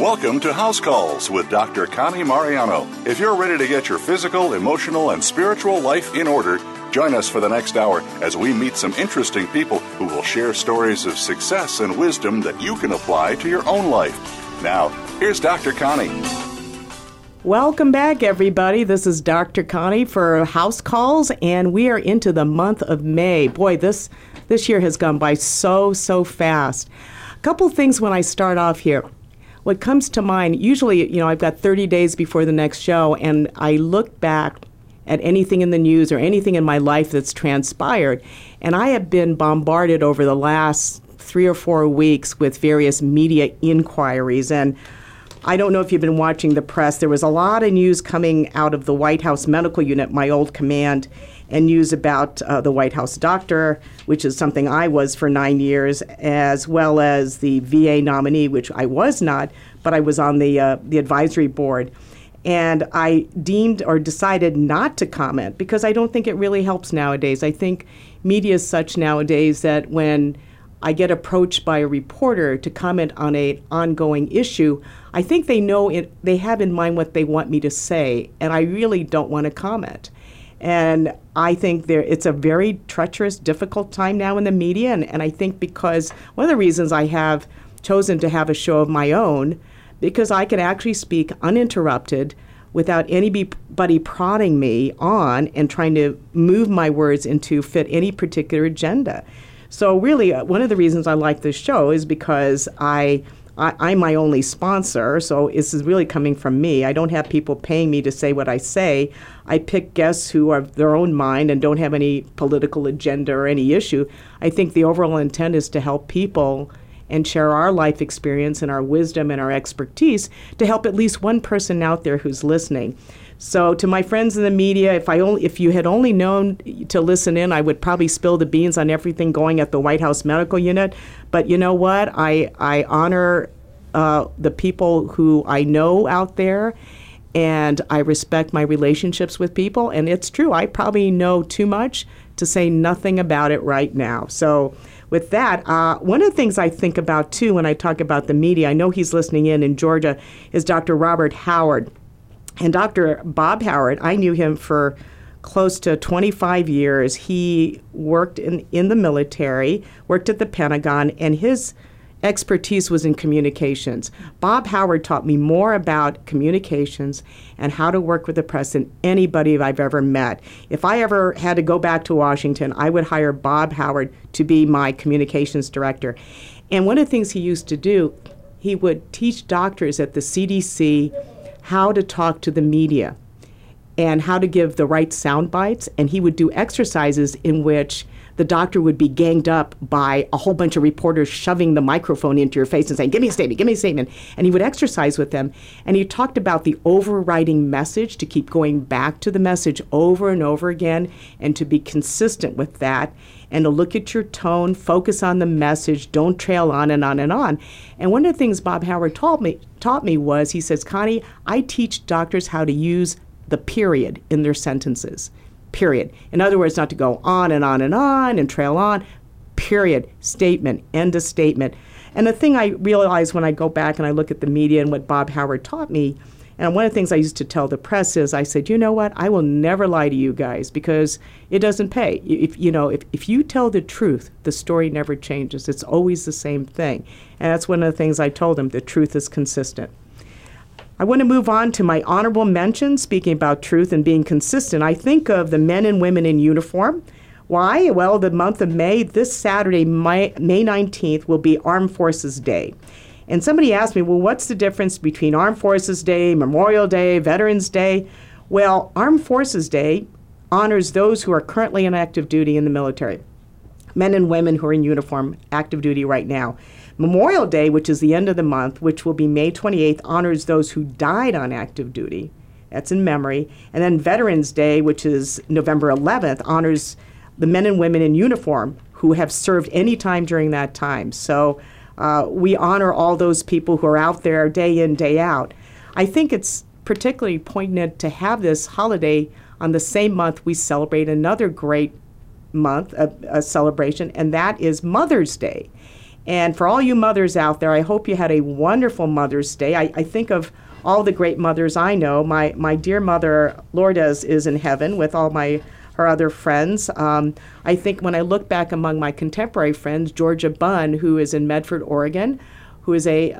Welcome to House Calls with Dr. Connie Mariano. If you're ready to get your physical, emotional, and spiritual life in order, join us for the next hour as we meet some interesting people who will share stories of success and wisdom that you can apply to your own life. Now, here's Dr. Connie. Welcome back, everybody. This is Dr. Connie for House Calls, and we are into the month of May. Boy, this this year has gone by so so fast. A couple things when I start off here. What comes to mind, usually, you know, I've got 30 days before the next show, and I look back at anything in the news or anything in my life that's transpired, and I have been bombarded over the last three or four weeks with various media inquiries and I don't know if you've been watching the press. There was a lot of news coming out of the White House Medical Unit, my old command, and news about uh, the White House doctor, which is something I was for nine years, as well as the VA nominee, which I was not, but I was on the uh, the advisory board. And I deemed or decided not to comment because I don't think it really helps nowadays. I think media is such nowadays that when I get approached by a reporter to comment on an ongoing issue, I think they know it, they have in mind what they want me to say, and I really don't want to comment. And I think there it's a very treacherous, difficult time now in the media, and, and I think because one of the reasons I have chosen to have a show of my own, because I can actually speak uninterrupted without anybody prodding me on and trying to move my words into fit any particular agenda. So really, uh, one of the reasons I like this show is because I. I, am my only sponsor, so this is really coming from me. I don't have people paying me to say what I say. I pick guests who are their own mind and don't have any political agenda or any issue. I think the overall intent is to help people and share our life experience and our wisdom and our expertise to help at least one person out there who's listening. So to my friends in the media, if I only if you had only known to listen in, I would probably spill the beans on everything going at the White House Medical Unit. But you know what? I I honor uh, the people who I know out there, and I respect my relationships with people. And it's true, I probably know too much to say nothing about it right now. So with that, uh, one of the things I think about too when I talk about the media, I know he's listening in in Georgia, is Dr. Robert Howard. And Dr. Bob Howard, I knew him for close to 25 years. He worked in, in the military, worked at the Pentagon, and his expertise was in communications. Bob Howard taught me more about communications and how to work with the press than anybody I've ever met. If I ever had to go back to Washington, I would hire Bob Howard to be my communications director. And one of the things he used to do, he would teach doctors at the CDC how to talk to the media and how to give the right sound bites. And he would do exercises in which the doctor would be ganged up by a whole bunch of reporters shoving the microphone into your face and saying, Give me a statement, give me a statement. And he would exercise with them. And he talked about the overriding message to keep going back to the message over and over again and to be consistent with that and to look at your tone, focus on the message, don't trail on and on and on. And one of the things Bob Howard taught me taught me was he says, Connie, I teach doctors how to use the period in their sentences. Period. In other words, not to go on and on and on and trail on. Period. Statement. End of statement. And the thing I realize when I go back and I look at the media and what Bob Howard taught me and one of the things I used to tell the press is I said, you know what? I will never lie to you guys because it doesn't pay. If you know, if, if you tell the truth, the story never changes. It's always the same thing. And that's one of the things I told him. The truth is consistent. I want to move on to my honorable mention, speaking about truth and being consistent. I think of the men and women in uniform. Why? Well, the month of May, this Saturday, May, May 19th, will be Armed Forces Day. And somebody asked me, well, what's the difference between Armed Forces Day, Memorial Day, Veterans Day? Well, Armed Forces Day honors those who are currently in active duty in the military, men and women who are in uniform, active duty right now. Memorial Day, which is the end of the month, which will be May 28th, honors those who died on active duty. That's in memory. And then Veterans Day, which is November 11th, honors the men and women in uniform who have served any time during that time. So uh, we honor all those people who are out there day in, day out. I think it's particularly poignant to have this holiday on the same month we celebrate another great month, a, a celebration, and that is Mother's Day. And for all you mothers out there, I hope you had a wonderful Mother's Day. I, I think of all the great mothers I know. My, my dear mother, Lourdes, is in heaven with all my her other friends. Um, I think when I look back among my contemporary friends, Georgia Bunn, who is in Medford, Oregon, who is a,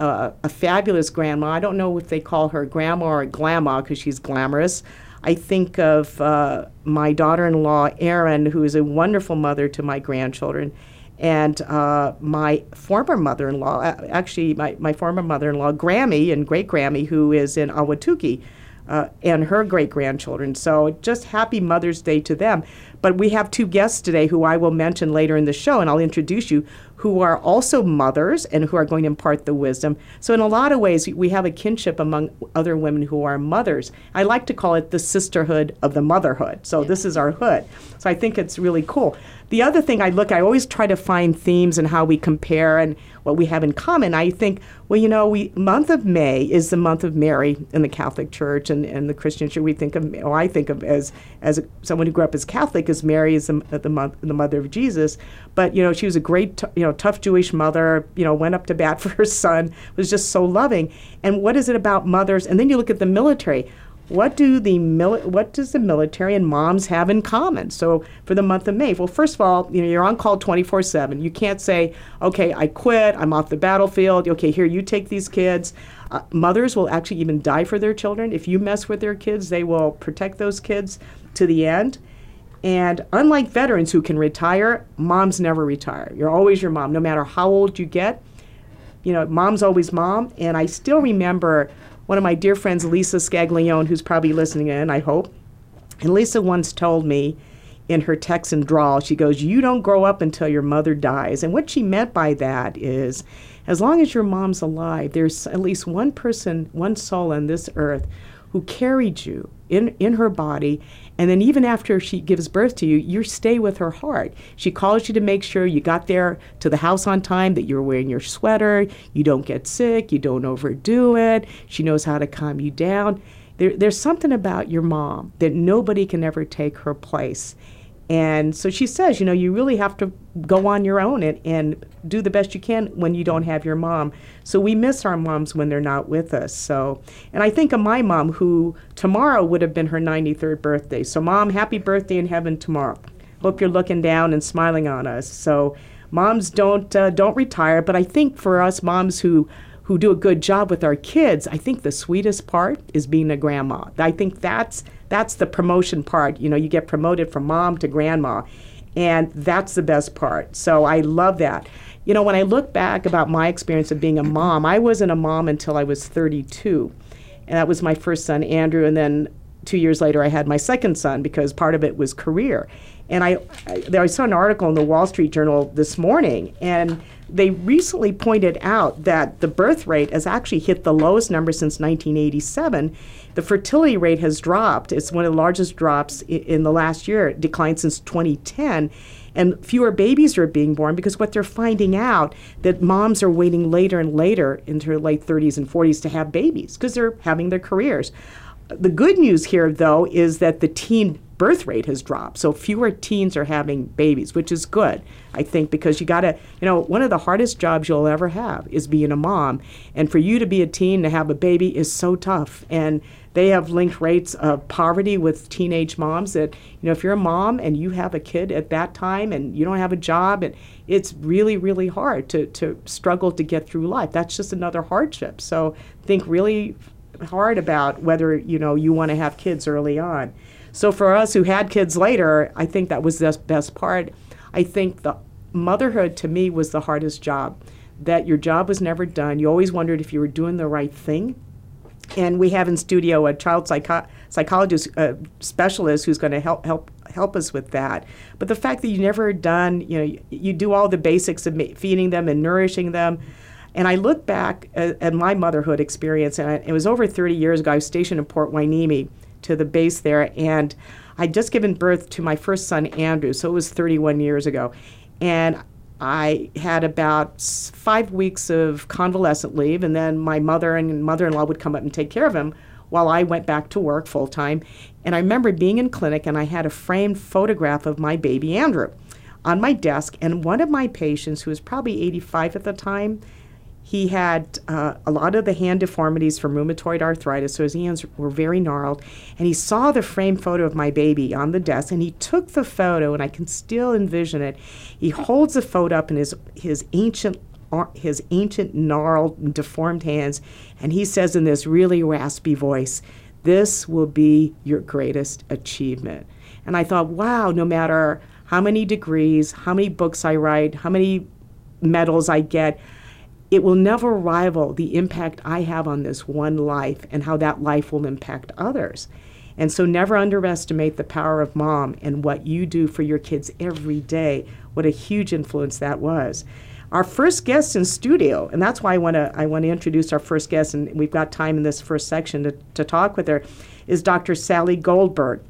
a fabulous grandma. I don't know if they call her grandma or grandma because she's glamorous. I think of uh, my daughter in law, Erin, who is a wonderful mother to my grandchildren, and uh, my former mother in law, actually, my, my former mother in law, Grammy, and great Grammy, who is in Ahwatukee, Uh, and her great grandchildren. So just happy Mother's Day to them. But we have two guests today who I will mention later in the show, and I'll introduce you, who are also mothers and who are going to impart the wisdom. So, in a lot of ways, we have a kinship among other women who are mothers. I like to call it the sisterhood of the motherhood. So, this is our hood. So, I think it's really cool. The other thing I look, I always try to find themes and how we compare and what we have in common. I think, well, you know, we month of May is the month of Mary in the Catholic Church and, and the Christian Church. We think of, or I think of as as a, someone who grew up as Catholic, as Mary is the, the, month, the mother of Jesus. But you know, she was a great, t- you know, tough Jewish mother. You know, went up to bat for her son. Was just so loving. And what is it about mothers? And then you look at the military what do the mili- what does the military and moms have in common? So for the month of May, well, first of all, you know you're on call 24/7. You can't say, "Okay, I quit. I'm off the battlefield. Okay, here you take these kids." Uh, mothers will actually even die for their children. If you mess with their kids, they will protect those kids to the end. And unlike veterans who can retire, moms never retire. You're always your mom, no matter how old you get. You know, mom's always mom. And I still remember one of my dear friends, Lisa Scaglione, who's probably listening in, I hope. And Lisa once told me in her Texan drawl, she goes, You don't grow up until your mother dies. And what she meant by that is, as long as your mom's alive, there's at least one person, one soul on this earth who carried you in, in her body. And then even after she gives birth to you, you stay with her heart. She calls you to make sure you got there to the house on time, that you're wearing your sweater, you don't get sick, you don't overdo it. She knows how to calm you down. There, there's something about your mom that nobody can ever take her place. And so she says, you know, you really have to go on your own and, and do the best you can when you don't have your mom. So we miss our moms when they're not with us. So, and I think of my mom who tomorrow would have been her 93rd birthday. So, mom, happy birthday in heaven tomorrow. Hope you're looking down and smiling on us. So, moms don't uh, don't retire, but I think for us moms who who do a good job with our kids, I think the sweetest part is being a grandma. I think that's that's the promotion part. You know, you get promoted from mom to grandma, and that's the best part. So I love that. You know, when I look back about my experience of being a mom, I wasn't a mom until I was 32. And that was my first son, Andrew. And then two years later, I had my second son because part of it was career. And I, I, I saw an article in the Wall Street Journal this morning, and they recently pointed out that the birth rate has actually hit the lowest number since 1987 the fertility rate has dropped. It's one of the largest drops in the last year, it declined since 2010 and fewer babies are being born because what they're finding out that moms are waiting later and later into their late 30s and 40s to have babies because they're having their careers. The good news here, though, is that the teen birth rate has dropped. So fewer teens are having babies, which is good, I think, because you got to, you know, one of the hardest jobs you'll ever have is being a mom. And for you to be a teen to have a baby is so tough. And they have linked rates of poverty with teenage moms that, you know, if you're a mom and you have a kid at that time and you don't have a job, and it's really, really hard to, to struggle to get through life. That's just another hardship. So think really hard about whether, you know, you want to have kids early on. So for us who had kids later, I think that was the best part. I think the motherhood to me was the hardest job. That your job was never done. You always wondered if you were doing the right thing. And we have in studio a child psycho- psychologist uh, specialist who's going to help help help us with that. But the fact that you never done, you know, you, you do all the basics of ma- feeding them and nourishing them. And I look back at, at my motherhood experience, and I, it was over 30 years ago. I was stationed in Port Hueneme, to the base there, and I'd just given birth to my first son, Andrew, so it was 31 years ago. And I had about five weeks of convalescent leave, and then my mother and mother in law would come up and take care of him while I went back to work full time. And I remember being in clinic, and I had a framed photograph of my baby Andrew. on my desk, and one of my patients, who was probably 85 at the time, he had uh, a lot of the hand deformities from rheumatoid arthritis, so his hands were very gnarled. And he saw the frame photo of my baby on the desk, and he took the photo, and I can still envision it. He holds the photo up in his his ancient his ancient gnarled deformed hands, and he says in this really raspy voice, "This will be your greatest achievement." And I thought, wow, no matter how many degrees, how many books I write, how many medals I get, it will never rival the impact I have on this one life and how that life will impact others. And so never underestimate the power of mom and what you do for your kids every day. What a huge influence that was. Our first guest in studio, and that's why I want to I want to introduce our first guest, and we've got time in this first section to, to talk with her, is Dr. Sally Goldberg.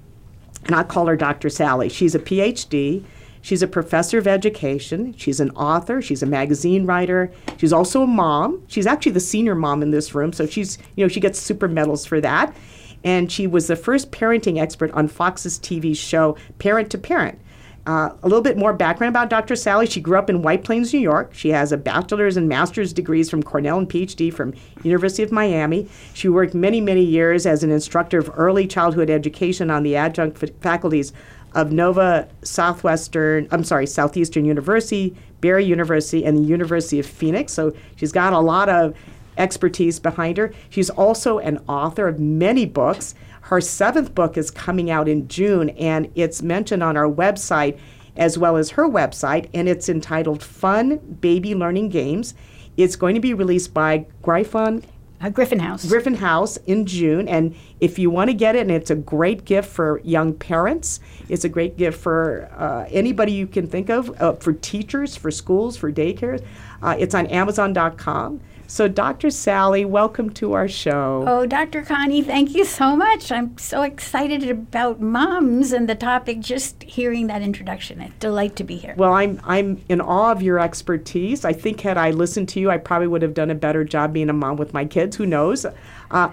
And I call her Dr. Sally. She's a PhD. She's a professor of education. She's an author. She's a magazine writer. She's also a mom. She's actually the senior mom in this room, so she's, you know, she gets super medals for that. And she was the first parenting expert on Fox's TV show Parent to Parent. Uh, a little bit more background about Dr. Sally. She grew up in White Plains, New York. She has a bachelor's and master's degrees from Cornell and PhD from University of Miami. She worked many, many years as an instructor of early childhood education on the adjunct faculties of Nova Southwestern, I'm sorry, Southeastern University, Barry University, and the University of Phoenix. So she's got a lot of expertise behind her. She's also an author of many books. Her seventh book is coming out in June, and it's mentioned on our website as well as her website, and it's entitled Fun Baby Learning Games. It's going to be released by Gryphon uh, Gryphon House. Gryphon House in June. And if you want to get it, and it's a great gift for young parents, it's a great gift for uh, anybody you can think of, uh, for teachers, for schools, for daycares. Uh, it's on Amazon.com. So, Dr. Sally, welcome to our show. Oh, Dr. Connie, thank you so much. I'm so excited about moms and the topic. Just hearing that introduction, a delight to be here. Well, I'm I'm in awe of your expertise. I think had I listened to you, I probably would have done a better job being a mom with my kids. Who knows? Uh,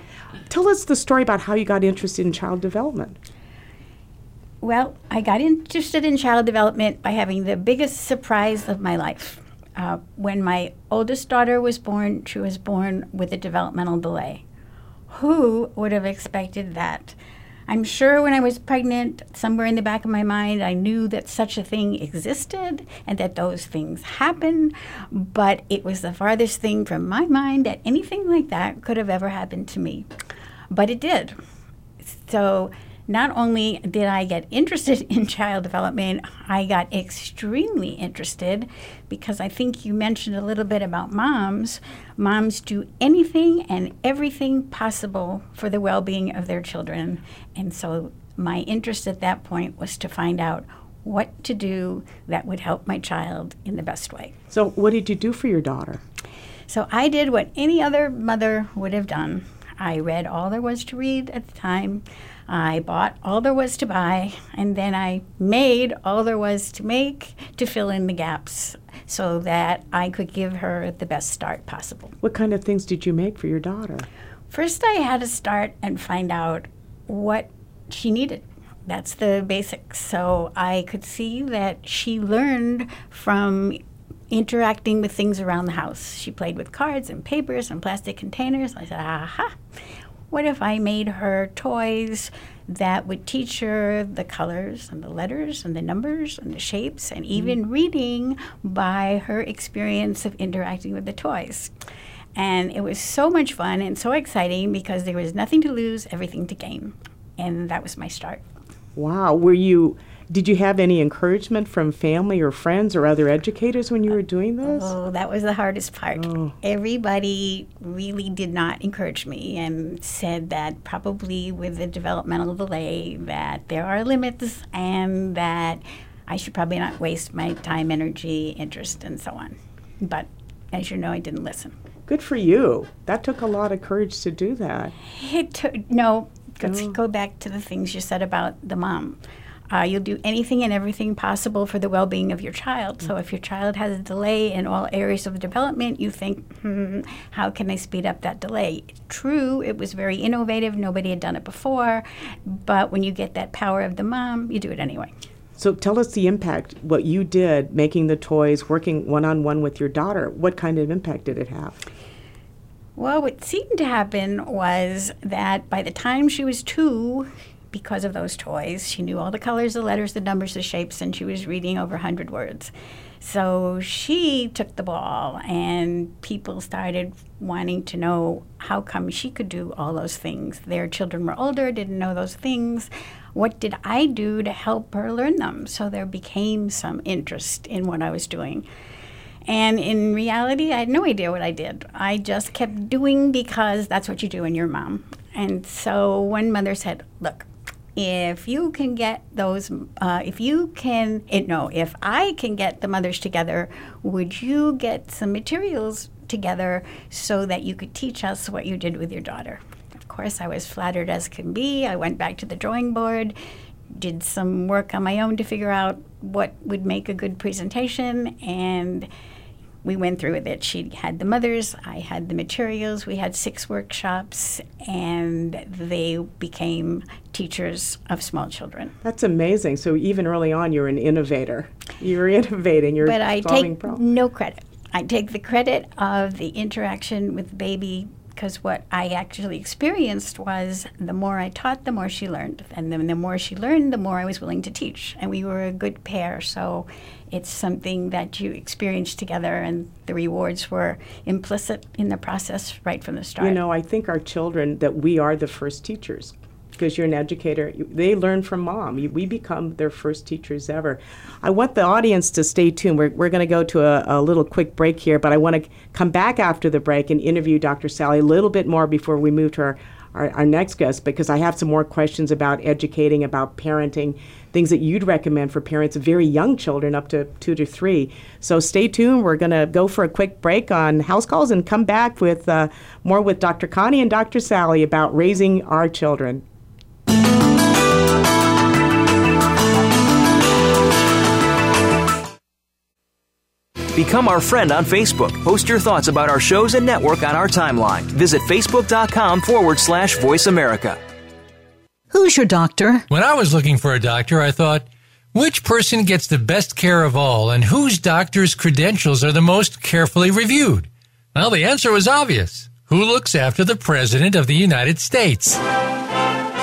tell us the story about how you got interested in child development. Well, I got interested in child development by having the biggest surprise of my life. Uh, when my oldest daughter was born, she was born with a developmental delay. Who would have expected that? I'm sure when I was pregnant, somewhere in the back of my mind, I knew that such a thing existed and that those things happen, but it was the farthest thing from my mind that anything like that could have ever happened to me. But it did. So not only did I get interested in child development, I got extremely interested because I think you mentioned a little bit about moms. Moms do anything and everything possible for the well being of their children. And so my interest at that point was to find out what to do that would help my child in the best way. So, what did you do for your daughter? So, I did what any other mother would have done. I read all there was to read at the time. I bought all there was to buy, and then I made all there was to make to fill in the gaps so that I could give her the best start possible. What kind of things did you make for your daughter? First, I had to start and find out what she needed. That's the basics. So I could see that she learned from interacting with things around the house. She played with cards and papers and plastic containers. I said, aha, what if I made her toys that would teach her the colors and the letters and the numbers and the shapes and even mm. reading by her experience of interacting with the toys? And it was so much fun and so exciting because there was nothing to lose, everything to gain. And that was my start. Wow. Were you did you have any encouragement from family or friends or other educators when you were doing this? Oh, that was the hardest part. Oh. Everybody really did not encourage me and said that probably with the developmental delay that there are limits and that I should probably not waste my time, energy, interest, and so on. But as you know, I didn't listen. Good for you. That took a lot of courage to do that. It took no. Let's oh. go back to the things you said about the mom. Uh, you'll do anything and everything possible for the well being of your child. So, if your child has a delay in all areas of development, you think, hmm, how can I speed up that delay? True, it was very innovative. Nobody had done it before. But when you get that power of the mom, you do it anyway. So tell us the impact, what you did making the toys, working one on one with your daughter. What kind of impact did it have? Well, what seemed to happen was that by the time she was two, because of those toys, she knew all the colors, the letters, the numbers, the shapes, and she was reading over 100 words. So she took the ball, and people started wanting to know how come she could do all those things. Their children were older, didn't know those things. What did I do to help her learn them? So there became some interest in what I was doing. And in reality, I had no idea what I did. I just kept doing because that's what you do when you're mom. And so one mother said, Look, if you can get those, uh, if you can, it, no, if I can get the mothers together, would you get some materials together so that you could teach us what you did with your daughter? Of course, I was flattered as can be. I went back to the drawing board, did some work on my own to figure out what would make a good presentation, and we went through with it. She had the mothers, I had the materials. We had six workshops, and they became teachers of small children. That's amazing. So even early on, you're an innovator. You're innovating. You're but I take problems. no credit. I take the credit of the interaction with the baby because what I actually experienced was the more I taught, the more she learned. And then the more she learned, the more I was willing to teach. And we were a good pair. So it's something that you experience together, and the rewards were implicit in the process right from the start. You know, I think our children that we are the first teachers because you're an educator. They learn from mom. We become their first teachers ever. I want the audience to stay tuned. We're, we're going to go to a, a little quick break here, but I want to come back after the break and interview Dr. Sally a little bit more before we move to our, our, our next guest because I have some more questions about educating, about parenting, things that you'd recommend for parents of very young children up to two to three. So stay tuned. We're going to go for a quick break on house calls and come back with uh, more with Dr. Connie and Dr. Sally about raising our children. Become our friend on Facebook. Post your thoughts about our shows and network on our timeline. Visit facebook.com forward slash voice America. Who's your doctor? When I was looking for a doctor, I thought, which person gets the best care of all and whose doctor's credentials are the most carefully reviewed? Well, the answer was obvious. Who looks after the President of the United States?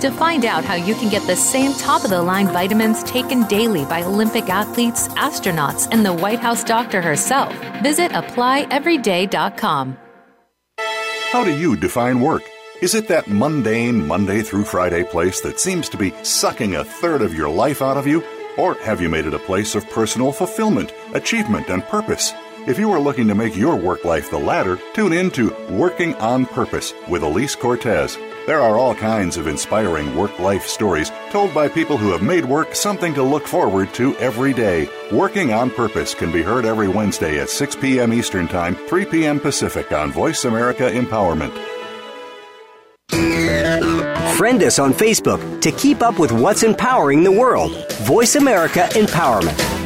To find out how you can get the same top of the line vitamins taken daily by Olympic athletes, astronauts, and the White House doctor herself, visit applyeveryday.com. How do you define work? Is it that mundane Monday through Friday place that seems to be sucking a third of your life out of you? Or have you made it a place of personal fulfillment, achievement, and purpose? If you are looking to make your work life the latter, tune in to Working on Purpose with Elise Cortez. There are all kinds of inspiring work life stories told by people who have made work something to look forward to every day. Working on Purpose can be heard every Wednesday at 6 p.m. Eastern Time, 3 p.m. Pacific on Voice America Empowerment. Friend us on Facebook to keep up with what's empowering the world. Voice America Empowerment.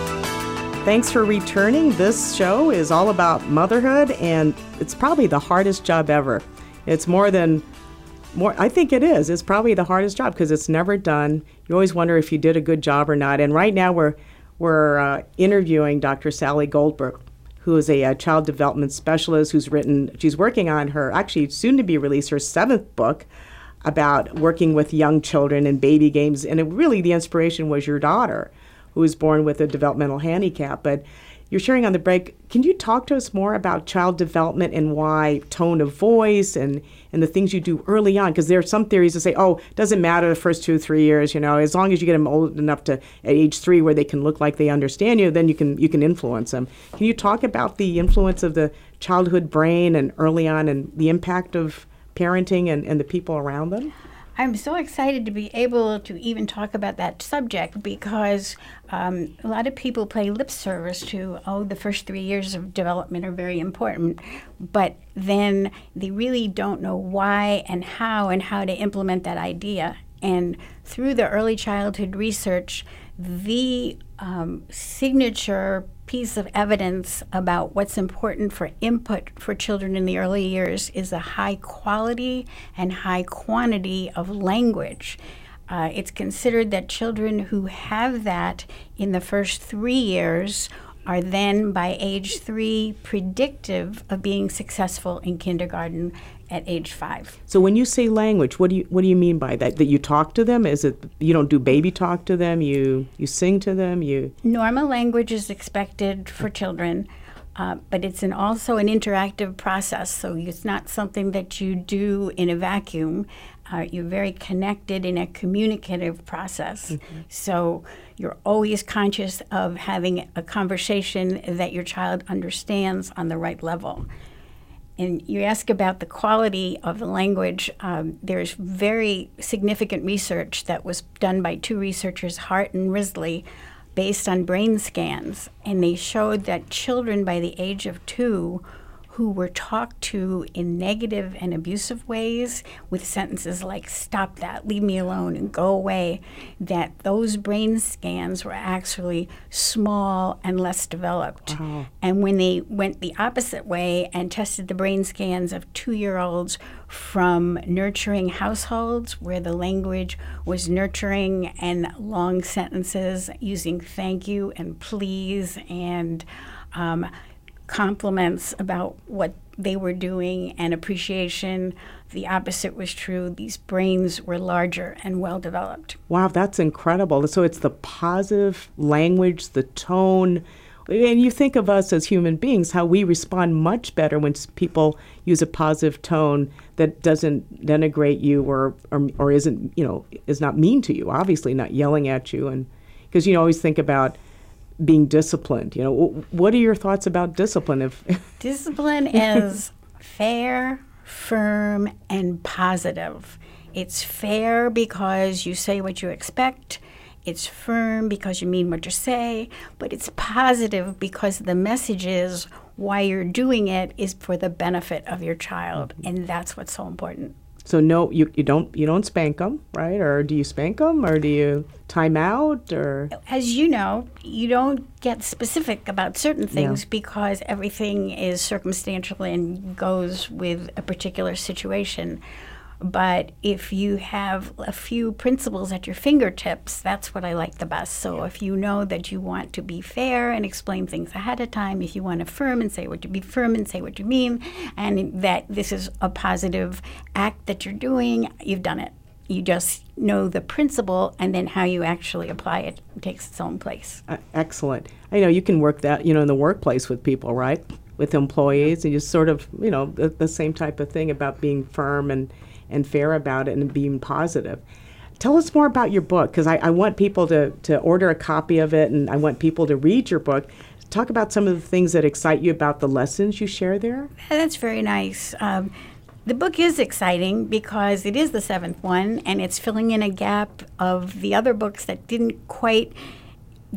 Thanks for returning. This show is all about motherhood, and it's probably the hardest job ever. It's more than more. I think it is. It's probably the hardest job because it's never done. You always wonder if you did a good job or not. And right now, we're we're uh, interviewing Dr. Sally Goldberg, who is a, a, child development specialist who's written. She's working on her actually soon to be released her seventh book about working with young children and baby games. And it, really, the inspiration was your daughter who was born with a developmental handicap. But you're sharing on the break. Can you talk to us more about child development and why tone of voice and, and the things you do early on? Because there are some theories that say, oh, it doesn't matter the first two three years, you know, as long as you get them old enough to at age three where they can look like they understand you, then you can you can influence them. Can you talk about the influence of the childhood brain and early on and the impact of parenting and, and the people around them? I'm so excited to be able to even talk about that subject because um, a lot of people play lip service to, oh, the first three years of development are very important, but then they really don't know why and how and how to implement that idea. And through the early childhood research, the um, signature piece of evidence about what's important for input for children in the early years is a high quality and high quantity of language. Uh, it's considered that children who have that in the first three years are then by age three predictive of being successful in kindergarten at age five. So when you say language, what do you what do you mean by that? That you talk to them? Is it you don't do baby talk to them? You you sing to them? You normal language is expected for children. Uh, but it's an, also an interactive process, so it's not something that you do in a vacuum. Uh, you're very connected in a communicative process. Mm-hmm. So you're always conscious of having a conversation that your child understands on the right level. And you ask about the quality of the language. Um, there's very significant research that was done by two researchers, Hart and Risley, based on brain scans. And they showed that children by the age of two who were talked to in negative and abusive ways with sentences like, stop that, leave me alone, and go away, that those brain scans were actually small and less developed. Wow. And when they went the opposite way and tested the brain scans of two year olds from nurturing households where the language was nurturing and long sentences using thank you and please and um, compliments about what they were doing and appreciation. The opposite was true. These brains were larger and well developed. Wow, that's incredible. So it's the positive language, the tone. And you think of us as human beings, how we respond much better when people use a positive tone that doesn't denigrate you or, or, or isn't, you know, is not mean to you, obviously not yelling at you. And because you always think about, being disciplined. You know, what are your thoughts about discipline? If discipline is fair, firm, and positive. It's fair because you say what you expect. It's firm because you mean what you say, but it's positive because the message is why you're doing it is for the benefit of your child, mm-hmm. and that's what's so important. So no, you, you don't you don't spank them, right? Or do you spank them, or do you time out, or? As you know, you don't get specific about certain things yeah. because everything is circumstantial and goes with a particular situation. But if you have a few principles at your fingertips, that's what I like the best. So if you know that you want to be fair and explain things ahead of time, if you want to firm and say what you be firm and say what you mean, and that this is a positive act that you're doing, you've done it. You just know the principle, and then how you actually apply it takes its own place. Uh, excellent. I know you can work that, you know, in the workplace with people, right? With employees, and you sort of, you know, the, the same type of thing about being firm and and fair about it and being positive. Tell us more about your book because I, I, want people to, to order a copy of it and I want people to read your book. Talk about some of the things that excite you about the lessons you share there. That's very nice. Um, the book is exciting because it is the seventh one and it's filling in a gap of the other books that didn't quite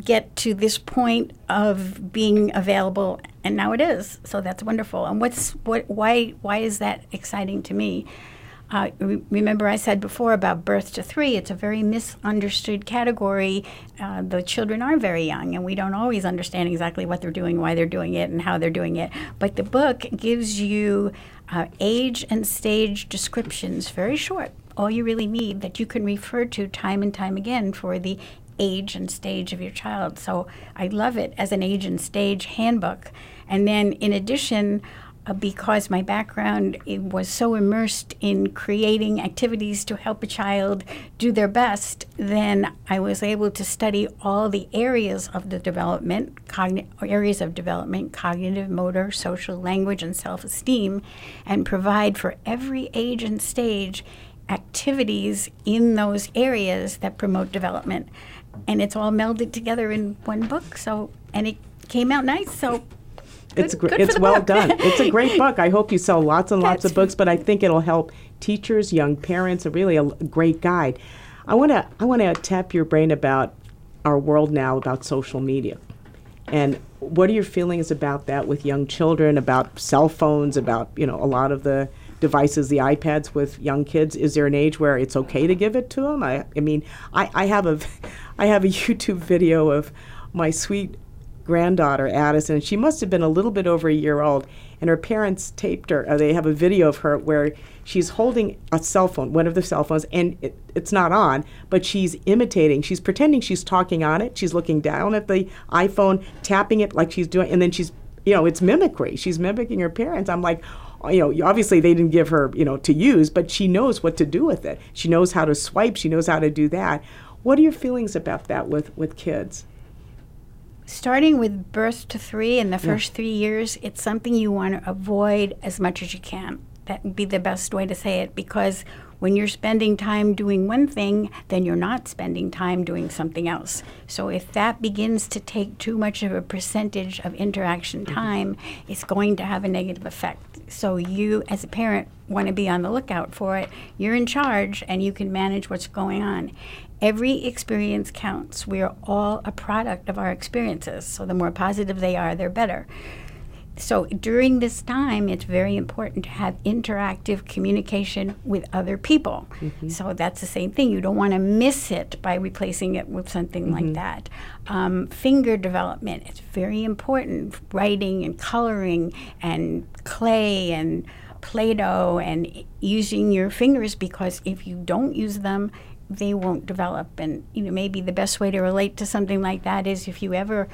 get to this point of being available and now it is so that's wonderful and what's what why why is that exciting to me uh, re- remember I said before about birth to three, it's a very misunderstood category. Uh, the children are very young, and we don't always understand exactly what they're doing, why they're doing it, and how they're doing it. But the book gives you uh, age and stage descriptions, very short, all you really need that you can refer to time and time again for the age and stage of your child. So I love it as an age and stage handbook. And then in addition, Uh, because my background was so immersed in creating activities to help a child do their best, then I was able to study all the areas of the development, cogn- areas of development, cognitive, motor, social, language, and self-esteem, and provide for every age and stage activities in those areas that promote development. And it's all melded together in one book. So, and it came out nice. So it's Good- gr- good it's well book. done. It's a great book. I hope you sell lots and lots of books, but I think it'll help teachers, young parents, and really a great guide. I want to I want to tap your brain about our world now about social media. And what are your feelings about that with young children, about cell phones, about, you know, a lot of the devices, the iPads with young kids? Is there an age where it's okay to give it to them? I, I mean, I, I have a I have a YouTube video of my sweet granddaughter Addison. She must have been a little bit over a year old, and her parents taped her. Uh, they have a video of her where she's holding a cell phone, one of the cell phones, and it, it's not on, but she's imitating. She's pretending she's talking on it. She's looking down at the iPhone, tapping it like she's doing, and then she's, you know, it's mimicry. She's mimicking her parents. I'm like. oh, You know, obviously they didn't give her, you know, to use, but she knows what to do with it. She knows how to swipe. She knows how to do that. What are your feelings about that with with kids? Starting with birth to three in the first three years, it's something you want to avoid as much as you can. That would be the best way to say it because when you're spending time doing one thing, then you're not spending time doing something else. So if that begins to take too much of a percentage of interaction mm-hmm. time, it's going to have a negative effect. So you, as a parent, want to be on the lookout for it. You're in charge and you can manage what's going on. Every experience counts. We are all a product of our experiences. So the more positive they are, they're better. So during this time, it's very important to have interactive communication with other people. So that's the same thing. You don't want to miss it by replacing it with something like that. Um, finger development, it's very important. Writing and coloring and clay and Play Doh and using your fingers because if you don't use them, they won't develop. And you know, maybe the best way to relate to something like that is if you ever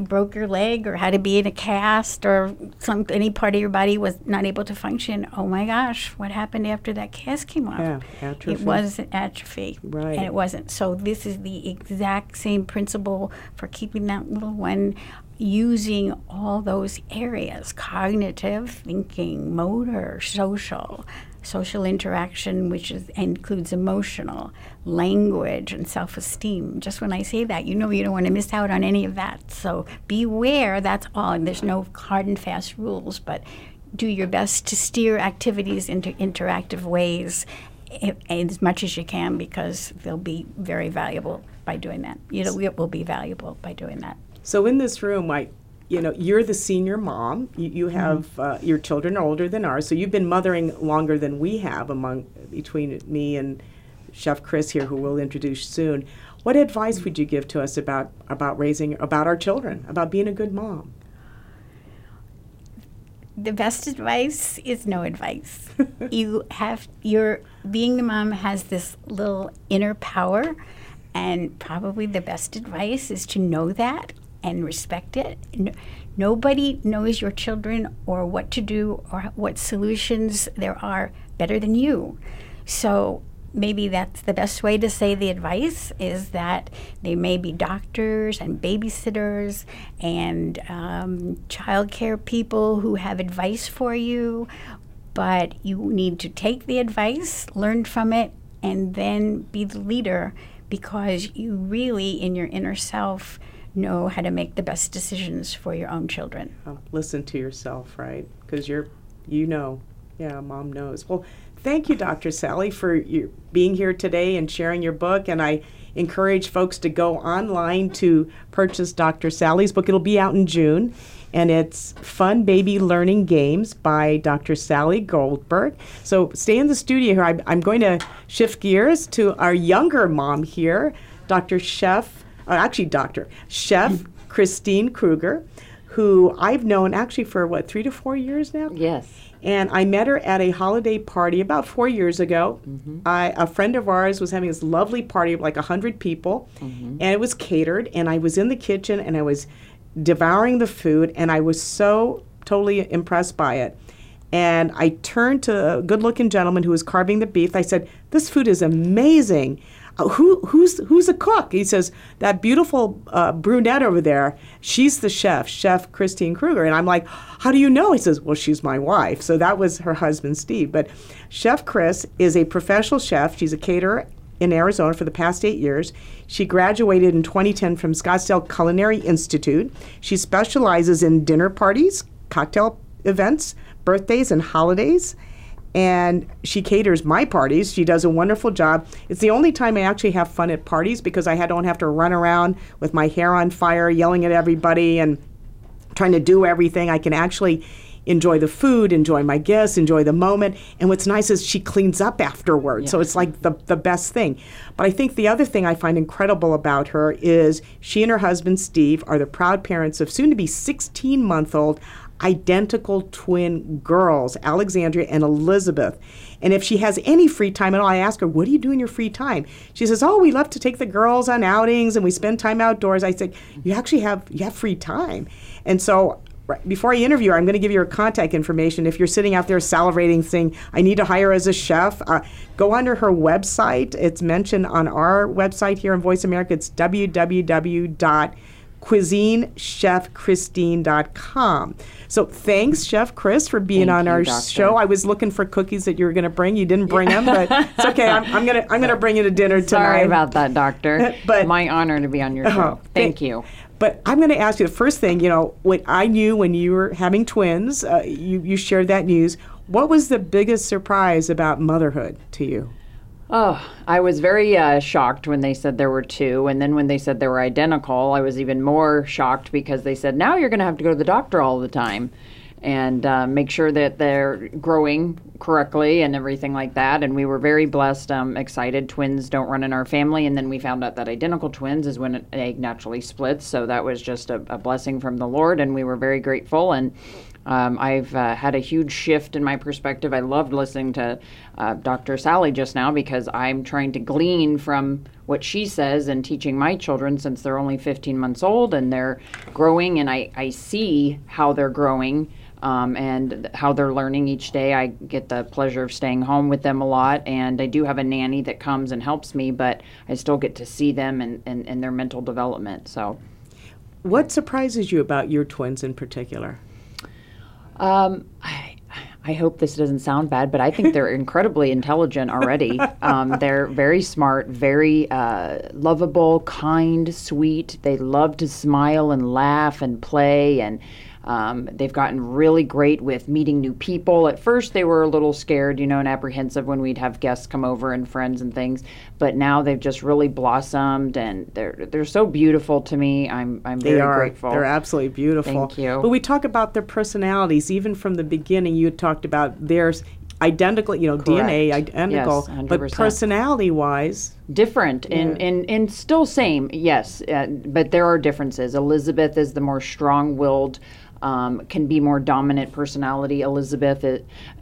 broke your leg or had to be in a cast or some any part of your body was not able to function. Oh my gosh, what happened after that cast came off? Yeah, atrophy. It was atrophy. Right. And it wasn't. So this is the exact same principle for keeping that little one using all those areas cognitive thinking motor social social interaction which is includes emotional language and self-esteem. Just when i say that you know you don't want to miss out on any of that. So beware that's all. And there's no hard and fast rules but do your best to steer activities into interactive ways as much as you can because they'll be very valuable by doing that. You know it will be valuable by doing that. So in this room, I, you know, you're the senior mom. You, you have uh, your children are older than ours, so you've been mothering longer than we have among between me and Chef Chris here, who we'll introduce soon. What advice would you give to us about about raising about our children, about being a good mom? the best advice is no advice. you have your being the mom has this little inner power and probably the best advice is to know that and respect it. N- nobody knows your children or what to do or what solutions there are better than you. So maybe that's the best way to say the advice is that they may be doctors and babysitters and um, childcare people who have advice for you, but you need to take the advice, learn from it, and then be the leader because you really, in your inner self, know how to make the best decisions for your own children. Oh, listen to yourself, right? Because you're, you know, Yeah, mom knows. Well, thank you, Dr. Sally, for you being here today and sharing your book. And I encourage folks to go online to purchase Dr. Sally's book. It'll be out in June. And it's Fun Baby Learning Games by Dr. Sally Goldberg. So stay in the studio here. I'm, I'm going to shift gears to our younger mom here, Dr. Chef, uh, actually, Dr. Chef Christine Krueger, who I've known actually for what, three to four years now? Yes. And I met her at a holiday party about four years ago. Mm-hmm. I, a friend of ours was having this lovely party of like 100 people, mm-hmm. and it was catered. And I was in the kitchen and I was devouring the food, and I was so totally impressed by it. And I turned to a good looking gentleman who was carving the beef. I said, This food is amazing. Uh, who, who's, who's the cook? He says, That beautiful uh, brunette over there, she's the chef, Chef Christine Krueger. And I'm like, How do you know? He says, Well, she's my wife. So that was her husband, Steve. But Chef Chris is a professional chef. She's a caterer in Arizona for the past eight years. She graduated in 2010 from Scottsdale Culinary Institute. She specializes in dinner parties, cocktail events, birthdays, and holidays. And she caters my parties. She does a wonderful job. It's the only time I actually have fun at parties because I don't have to run around with my hair on fire, yelling at everybody and trying to do everything. I can actually enjoy the food, enjoy my guests, enjoy the moment. And what's nice is she cleans up afterwards. So it's like the, the best thing. But I think the other thing I find incredible about her is she and her husband, Steve, are the proud parents of soon to be 16 month old identical twin girls, Alexandria and Elizabeth. And if she has any free time at all, I ask her, What do you do in your free time? She says, Oh, we love to take the girls on outings and we spend time outdoors. I said, You actually have you have free time. And so right, before I interview her, I'm going to give you her contact information. If you're sitting out there salivating, saying, I need to hire as a chef, uh, go under her website. It's mentioned on our website here in Voice America. It's www.cuisinechefchristine.com. So thanks, Chef Chris, for being Thank on you, our doctor. show. I was looking for cookies that you were going to bring. You didn't bring them, but it's okay. I'm, I'm gonna I'm gonna bring you to dinner tonight. Sorry about that, doctor. But- my honor to be on your Oh, show. Thank thank- you. But I'm going to ask you the first thing. You know, what I knew when you were having twins, uh, you you shared that news. What was the biggest surprise about motherhood to you? Oh, I was very uh, shocked when they said there were two. And then when they said they were identical, I was even more shocked because they said, now you're going to have to go to the doctor all the time and uh, make sure that they're growing correctly and everything like that. And we were very blessed, um, excited. Twins don't run in our family. And then we found out that identical twins is when an egg naturally splits. So that was just a, a blessing from the Lord. And we were very grateful. And um, I've uh, had a huge shift in my perspective. I loved listening to uh, Dr. Sally just now because I'm trying to glean from what she says and teaching my children since they're only 15 months old and they're growing, and I, I see how they're growing. Um, and how they're learning each day. I get the pleasure of staying home with them a lot, and I do have a nanny that comes and helps me, but I still get to see them and, and, and their mental development. So, What surprises you about your twins in particular? Um, I, I hope this doesn't sound bad, but I think they're incredibly intelligent already. Um, they're very smart, very uh, lovable, kind, sweet. They love to smile and laugh and play, and um, they've gotten really great with meeting new people. At first, they were a little scared, you know, and apprehensive when we'd have guests come over and friends and things. But now they've just really blossomed, and they're they're so beautiful to me. I'm I'm They very are. grateful. They're absolutely beautiful. Thank you. But we talk about their personalities. Even from the beginning, you talked about theirs identical, you know, DNA identical, Yes, but personality-wise, different and, and, and still same yes uh, but there are differences elizabeth is the more strong-willed um, can be more dominant personality elizabeth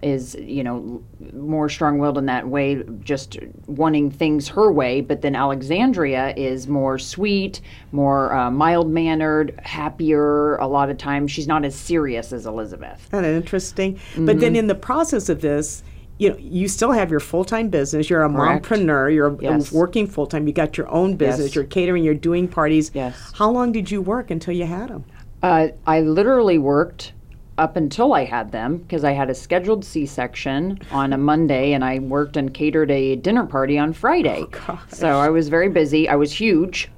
is you know more strong-willed in that way just wanting things her way but then alexandria is more sweet more uh, mild-mannered happier a lot of times she's not as serious as elizabeth of interesting. But Mm-hmm. then in the process of this, you know, you still have your full-time business. You're a Correct. mompreneur. You're Yes. working full-time. You got your own business. Yes. You're catering. You're doing parties. Yes. How long did you work until you had them? Uh, I literally worked up until I had them because I had a scheduled C-section on a Monday, and I worked and catered a dinner party on Friday. so I was very busy. I was huge,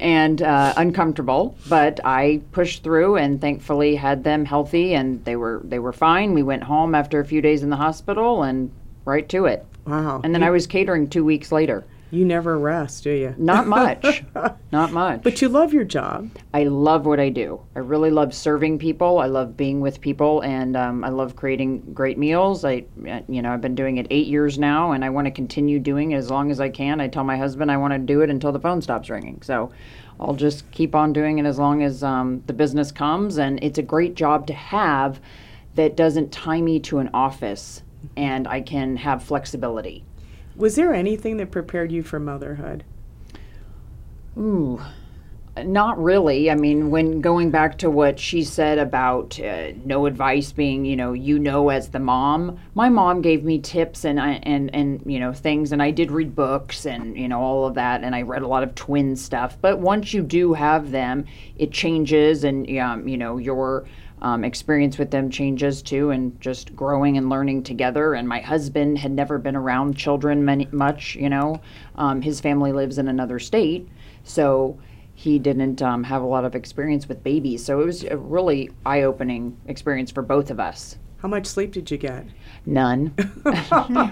and uh, uncomfortable. But I pushed through, and thankfully had them healthy, and they were they were fine. We went home after a few days in the hospital, and right to it. Wow. And then I was catering two weeks later. You never rest, do you? Not much. Not much. But you love your job. I love what I do. I really love serving people. I love being with people, and um, I love creating great meals. I, uh, you know, I've been doing it eight years now, and I want to continue doing it as long as I can. I tell my husband I want to do it until the phone stops ringing. So, I'll just keep on doing it as long as um, the business comes, and it's a great job to have that doesn't tie me to an office, and I can have flexibility. Was there anything that prepared you for motherhood? Ooh, not really. I mean, when going back to what she said about uh, no advice being, you know, you know as the mom, my mom gave me tips and I, and and you know things, and I did read books and you know all of that, and I read a lot of twin stuff. But once you do have them, it changes, and um, you know your um, experience with them changes too, and just growing and learning together. And my husband had never been around children many, much, you know. Um, his family lives in another state, so he didn't um, have a lot of experience with babies. So it was a really eye opening experience for both of us. How much sleep did you get? None.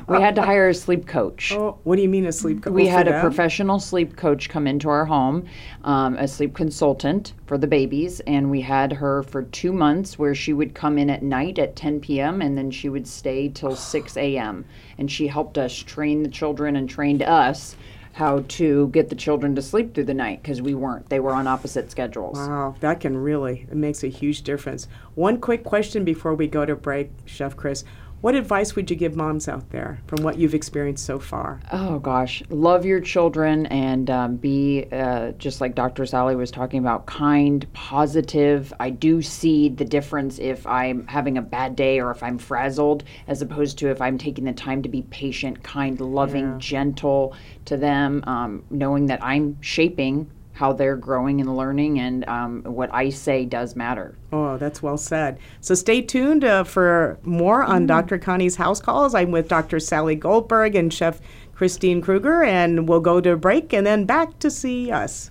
we had to hire a sleep coach. Oh, what do you mean a sleep coach? We had a professional sleep coach come into our home, um, a sleep consultant for the babies, and we had her for two months where she would come in at night at 10 p.m. and then she would stay till 6 a.m. And she helped us train the children and trained us how to get the children to sleep through the night because we weren't. They were on opposite schedules. Wow, that can really, it makes a huge difference. One quick question before we go to break, Chef Chris. What advice would you give moms out there from what you've experienced so far? Oh gosh, love your children and um, be uh, just like Dr. Sally was talking about, kind, positive. I do see the difference if I'm having a bad day or if I'm frazzled, as opposed to if I'm taking the time to be patient, kind, loving, Yeah. gentle to them, um, knowing that I'm shaping how they're growing and learning, and um, what I say does matter. Oh, that's well said. So stay tuned uh, for more on Dr. Connie's House Calls. I'm with Dr. Sally Goldberg and Chef Christine Krueger, and we'll go to a break and then back to see us.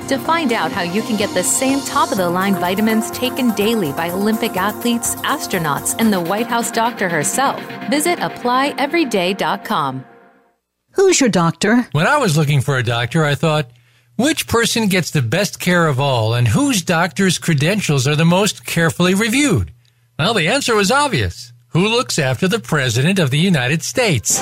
To find out how you can get the same top of the line vitamins taken daily by Olympic athletes, astronauts, and the White House doctor herself, visit applyeveryday.com. Who's your doctor? When I was looking for a doctor, I thought, which person gets the best care of all and whose doctor's credentials are the most carefully reviewed? Well, the answer was obvious. Who looks after the President of the United States?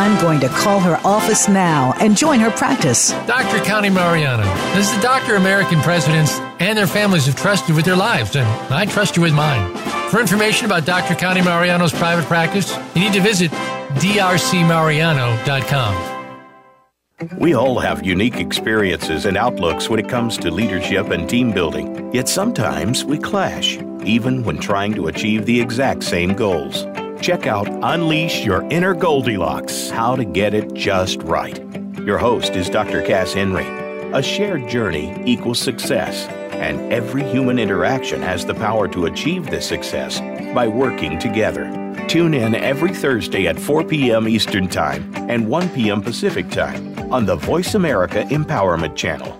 I'm going to call her office now and join her practice. Dr. Connie Mariano is the doctor American presidents and their families have trusted with their lives, and I trust you with mine. For information about Dr. Connie Mariano's private practice, you need to visit drcmariano.com. We all have unique experiences and outlooks when it comes to leadership and team building, yet sometimes we clash, even when trying to achieve the exact same goals. Check out Unleash Your Inner Goldilocks How to Get It Just Right. Your host is Dr. Cass Henry. A shared journey equals success, and every human interaction has the power to achieve this success by working together. Tune in every Thursday at 4 p.m. Eastern Time and 1 p.m. Pacific Time on the Voice America Empowerment Channel.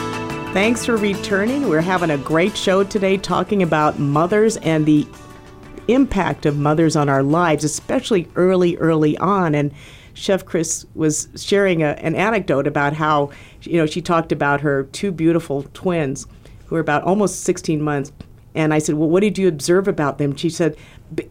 Thanks for returning. We're having a great show today talking about mothers and the impact of mothers on our lives, especially early, early on. And Chef Chris was sharing a, an anecdote about how, you know, she talked about her two beautiful twins who are about almost 16 months. And I said, Well, what did you observe about them? She said,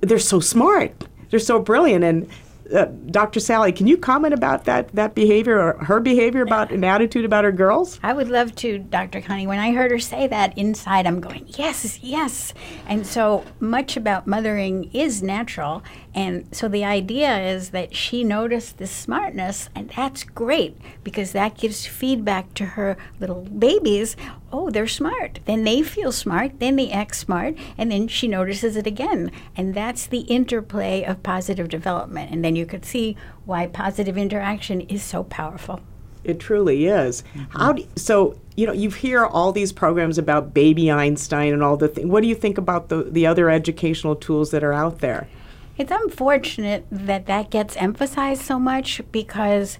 They're so smart. They're so brilliant. And uh, Dr. Sally, can you comment about that that behavior or her behavior about an attitude about her girls? I would love to, Dr. Connie. When I heard her say that inside, I'm going, yes, yes. And so much about mothering is natural. And so the idea is that she noticed this smartness, and that's great because that gives feedback to her little babies. Oh, they're smart. Then they feel smart, then they act smart, and then she notices it again. And that's the interplay of positive development. And then you could see why positive interaction is so powerful. It truly is. Mm-hmm. How do, so you know you hear all these programs about baby Einstein and all the things. What do you think about the the other educational tools that are out there? It's unfortunate that that gets emphasized so much because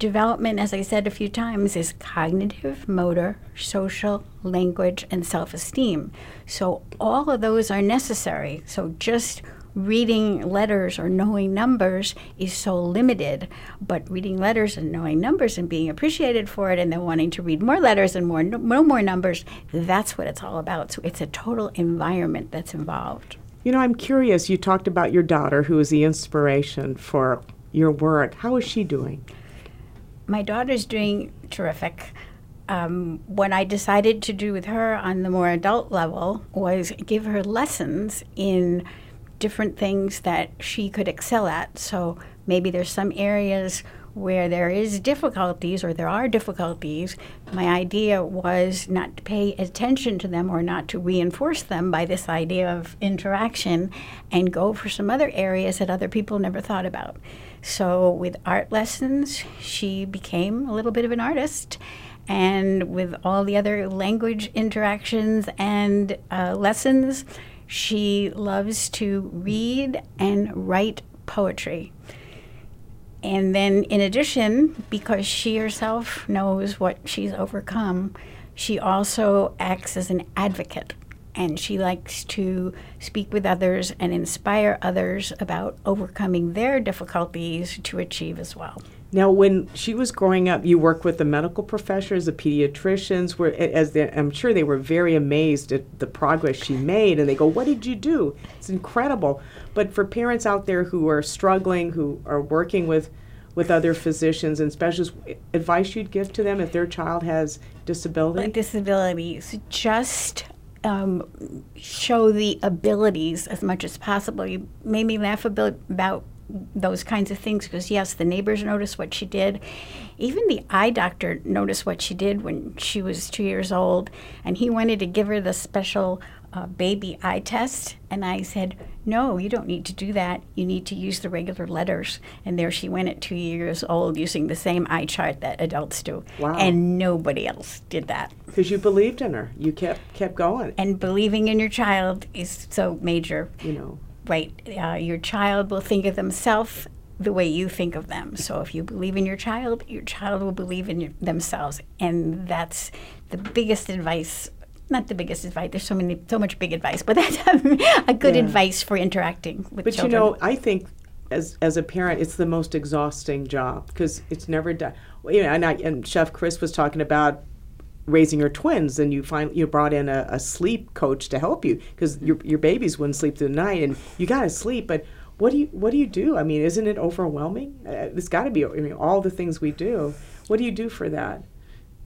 development, as I said a few times, is cognitive, motor, social, language, and self esteem. So all of those are necessary. So just reading letters or knowing numbers is so limited, but reading letters and knowing numbers and being appreciated for it and then wanting to read more letters and more no more numbers, that's what it's all about. So it's a total environment that's involved. You know, I'm curious. You talked about your daughter, who is the inspiration for your work. How is she doing? My daughter's doing terrific. Um, what I decided to do with her on the more adult level was give her lessons in different things that she could excel at. So maybe there's some areas where there is difficulties or there are difficulties, my idea was not to pay attention to them or not to reinforce them by this idea of interaction and go for some other areas that other people never thought about. So with art lessons, she became a little bit of an artist. And with all the other language interactions and uh, lessons, she loves to read and write poetry. And then, in addition, because she herself knows what she's overcome, she also acts as an advocate. And she likes to speak with others and inspire others about overcoming their difficulties to achieve as well. Now, when she was growing up, you worked with the medical professors, the pediatricians. Were as they, I'm sure they were very amazed at the progress she made, and they go, "What did you do? It's incredible." But for parents out there who are struggling, who are working with with other physicians and specialists, advice you'd give to them if their child has disability? Like disabilities, just um, show the abilities as much as possible. You made me laugh about those kinds of things because yes the neighbors noticed what she did. Even the eye doctor noticed what she did when she was two years old and he wanted to give her the special uh, baby eye test and i said no you don't need to do that. You need to use the regular letters. And there she went at two years old using the same eye chart that adults do. Wow. and nobody else did that. Because you believed in her, you kept kept going. and believing in your child is so major. You know, right uh, your child will think of themselves the way you think of them so if you believe in your child your child will believe in your, themselves and that's the biggest advice not the biggest advice there's so many so much big advice but that's a good Yeah. advice for interacting with but children But you know, I think as as a parent, it's the most exhausting job because it's never done. You know, and, I, and Chef Chris was talking about raising your twins, and you find you brought in a, a sleep coach to help you because your your babies wouldn't sleep through the night, and you got to sleep, but. What do you What do you do? I mean, isn't it overwhelming? Uh, it's got to be. I mean, all the things we do. What do you do for that?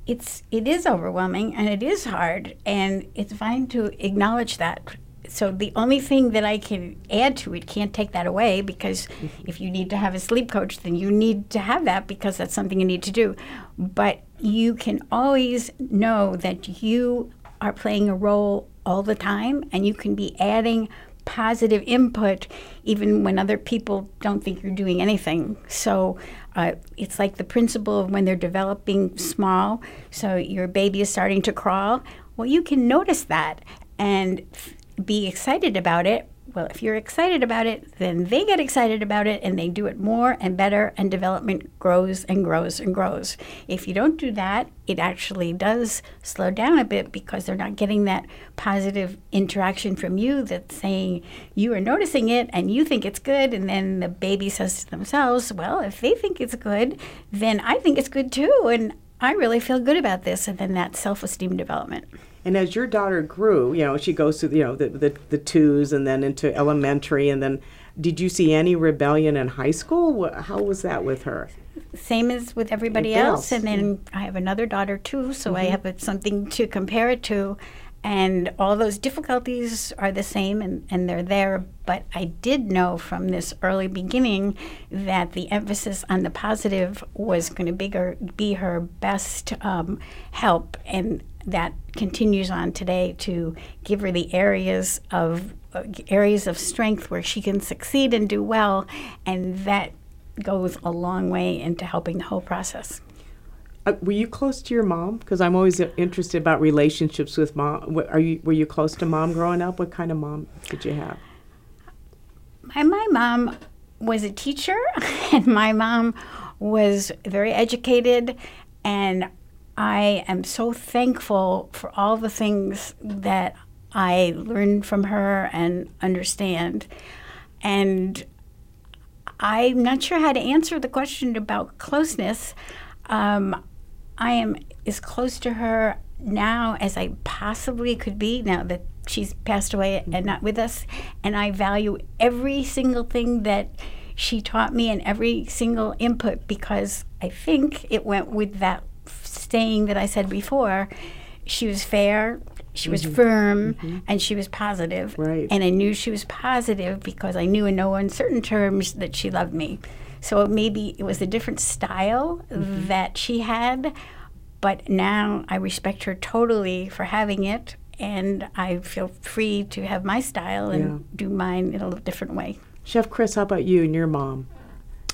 It's it is overwhelming and it is hard, and it's fine to acknowledge that so the only thing that I can add to it can't take that away because if you need to have a sleep coach, then you need to have that because that's something you need to do. But you can always know that you are playing a role all the time and you can be adding positive input even when other people don't think you're doing anything. So uh, it's like the principle of when they're developing small, so your baby is starting to crawl. Well, you can notice that and be excited about it. Well, if you're excited about it, then they get excited about it and they do it more and better, and development grows and grows and grows. If you don't do that, it actually does slow down a bit because they're not getting that positive interaction from you that's saying you are noticing it and you think it's good. And then the baby says to themselves, Well, if they think it's good, then I think it's good too. And I really feel good about this. And then that self esteem development. And as your daughter grew, you know, she goes through, you know, the, the, the twos and then into elementary. And then did you see any rebellion in high school? How was that with her? Same as with everybody else. else. And then I have another daughter too, so mm-hmm. I have something to compare it to. And all those difficulties are the same and, and they're there. But I did know from this early beginning that the emphasis on the positive was going to be her, be her best um, help. And that continues on today to give her the areas of uh, areas of strength where she can succeed and do well, and that goes a long way into helping the whole process. Uh, were you close to your mom? Because I'm always interested about relationships with mom. Are you were you close to mom growing up? What kind of mom did you have? My my mom was a teacher, and my mom was very educated, and I am so thankful for all the things that I learned from her and understand. And I'm not sure how to answer the question about closeness. Um, I am as close to her now as I possibly could be now that she's passed away and not with us. And I value every single thing that she taught me and every single input because I think it went with that saying that I said before, she was fair, she was mm-hmm. firm, mm-hmm. and she was positive. Right. And I knew she was positive because I knew in no uncertain terms that she loved me. So maybe it was a different style mm-hmm. that she had, but now I respect her totally for having it, and I feel free to have my style and yeah. do mine in a different way. Chef Chris, how about you and your mom?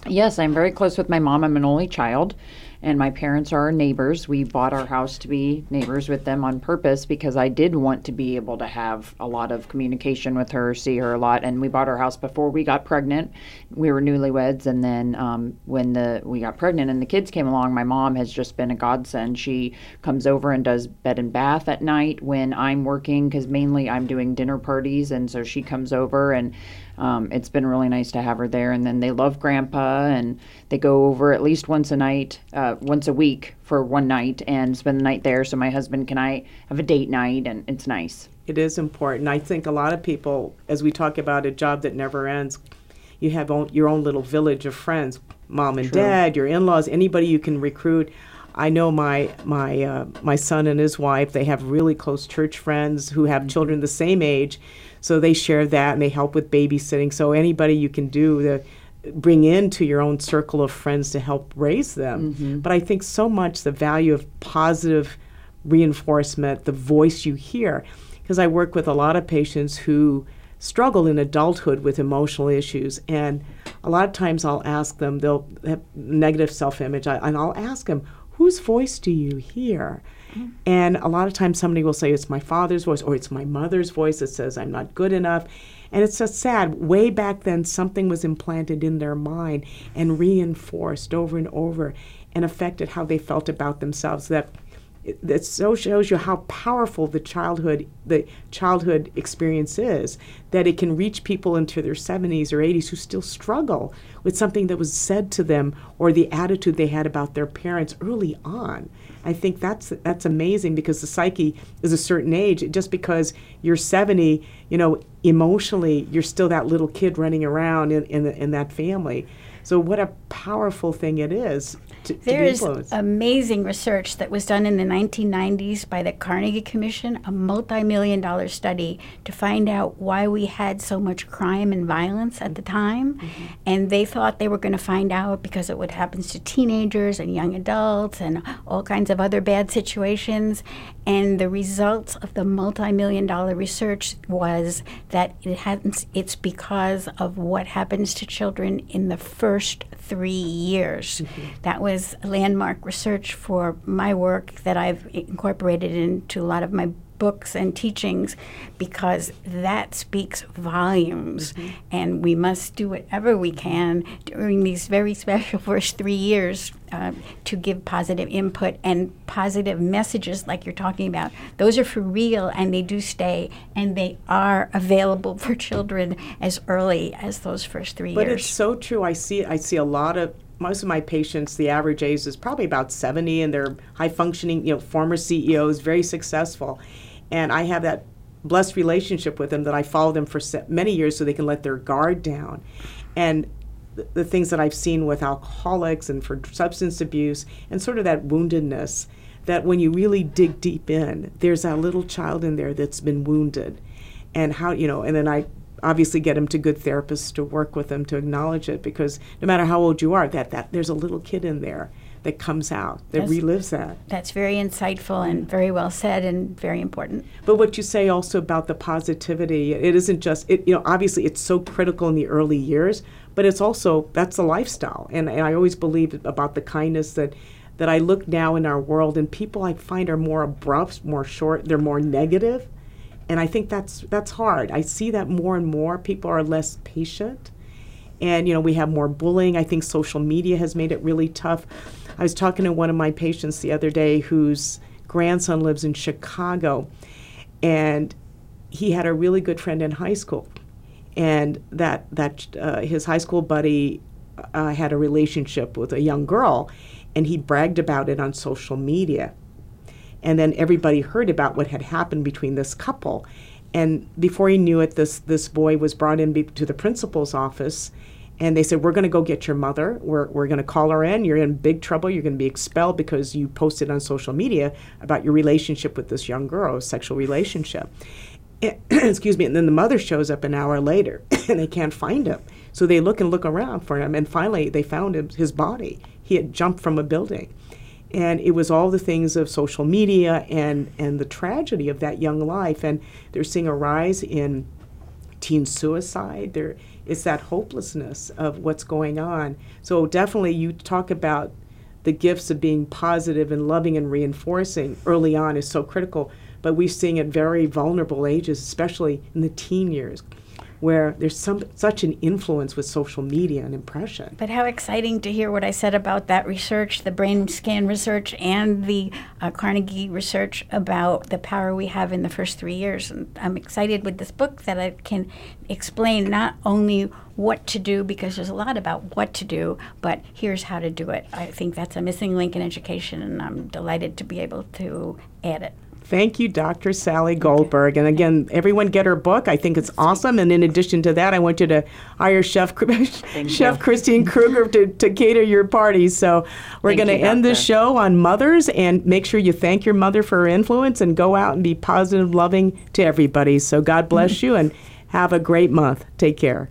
Yes, I'm very close with my mom. I'm an only child and my parents are neighbors. We bought our house to be neighbors with them on purpose because I did want to be able to have a lot of communication with her, see her a lot. And we bought our house before we got pregnant. We were newlyweds, and then um, when the we got pregnant and the kids came along, my mom has just been a godsend. She comes over and does bed and bath at night when I'm working because mainly I'm doing dinner parties, and so she comes over and um, it's been really nice to have her there. And then they love Grandpa, and they go over at least once a night, uh, once a week for one night, and spend the night there. So my husband and I have a date night, and it's nice. It is important. I think a lot of people, as we talk about a job that never ends, you have own, your own little village of friends, mom and True. dad, your in-laws, anybody you can recruit. I know my my uh, my son and his wife. They have really close church friends who have mm-hmm. children the same age, so they share that and they help with babysitting. So anybody you can do to bring into your own circle of friends to help raise them. Mm-hmm. But I think so much the value of positive reinforcement, the voice you hear, because I work with a lot of patients who struggle in adulthood with emotional issues and a lot of times I'll ask them they'll have negative self-image and I'll ask them whose voice do you hear mm. and a lot of times somebody will say it's my father's voice or it's my mother's voice that says I'm not good enough. And it's just sad. Way back then, something was implanted in their mind and reinforced over and over and affected how they felt about themselves. That that so shows you how powerful the childhood the childhood experience is. that it can reach people into their 70s or 80s who still struggle with something that was said to them or the attitude they had about their parents early on. I think that's that's amazing because the psyche is a certain age. Just because you're 70, you know, emotionally you're still that little kid running around in in, the, in that family. So what a powerful thing it is to, there to is amazing research that was done in the 1990s by the Carnegie Commission, a multi-million dollar study to find out why we had so much crime and violence at the time. Mm-hmm. And they thought they were going to find out because of what happens to teenagers and young adults and all kinds of other bad situations. And the results of the multi-million dollar research was that it happens it's because of what happens to children in the first three years. Mm-hmm. That was landmark research for my work that I've incorporated into a lot of my books and teachings because that speaks volumes mm-hmm. and we must do whatever we can during these very special first three years uh, to give positive input and positive messages like you're talking about those are for real and they do stay and they are available for children as early as those first three but years but it's so true i see i see a lot of most of my patients, the average age is probably about 70, and they're high functioning, you know, former CEOs, very successful. And I have that blessed relationship with them that I follow them for many years so they can let their guard down. And the, things that I've seen with alcoholics and for substance abuse, and sort of that woundedness, that when you really dig deep in, there's that little child in there that's been wounded. And how, you know, and then I obviously get them to good therapists to work with them to acknowledge it because no matter how old you are, that, that there's a little kid in there that comes out that that's, relives that. That's very insightful and very well said and very important. But what you say also about the positivity, it isn't just it. You know, obviously it's so critical in the early years, but it's also that's the lifestyle, and, and I always believe about the kindness that that I look now in our world, and people I find are more abrupt, more short, they're more negative and I think that's that's hard. I see that more and more. People are less patient, and you know we have more bullying. I think social media has made it really tough. I was talking to one of my patients the other day whose grandson lives in Chicago, and he had a really good friend in high school, and that that uh, his high school buddy uh, had a relationship with a young girl, and he bragged about it on social media and then everybody heard about what had happened between this couple. And before he knew it, this this boy was brought in be- to the principal's office, and they said, "We're going to go get your mother. We're we're going to call her in. You're in big trouble. You're going to be expelled because you posted on social media about your relationship with this young girl, sexual relationship." Eh, excuse me. And then the mother shows up an hour later, and they can't find him. So they look and look around for him, and finally they found him, his body. He had jumped from a building and it was all the things of social media and and the tragedy of that young life. And they're seeing a rise in teen suicide. There is that hopelessness of what's going on. So definitely you talk about the gifts of being positive and loving and reinforcing early on is so critical. But we're seeing at very vulnerable ages especially in the teen years where there's some such an influence with social media and impression. But how exciting to hear what I said about that research, the brain scan research, and the uh, Carnegie research about the power we have in the first three years. And I'm excited with this book that I can explain not only what to do because there's a lot about what to do, but here's how to do it. I think that's a missing link in education, and I'm delighted to be able to add it. Thank you, Dr. Sally Goldberg. And again, everyone get her book. I think it's awesome. And in addition to that, I want you to hire Chef Chef Christine Krueger to, to cater your party. So we're going to end this show on mothers and make sure you thank your mother for her influence and go out and be positive, loving to everybody. So God bless you and have a great month. Take care.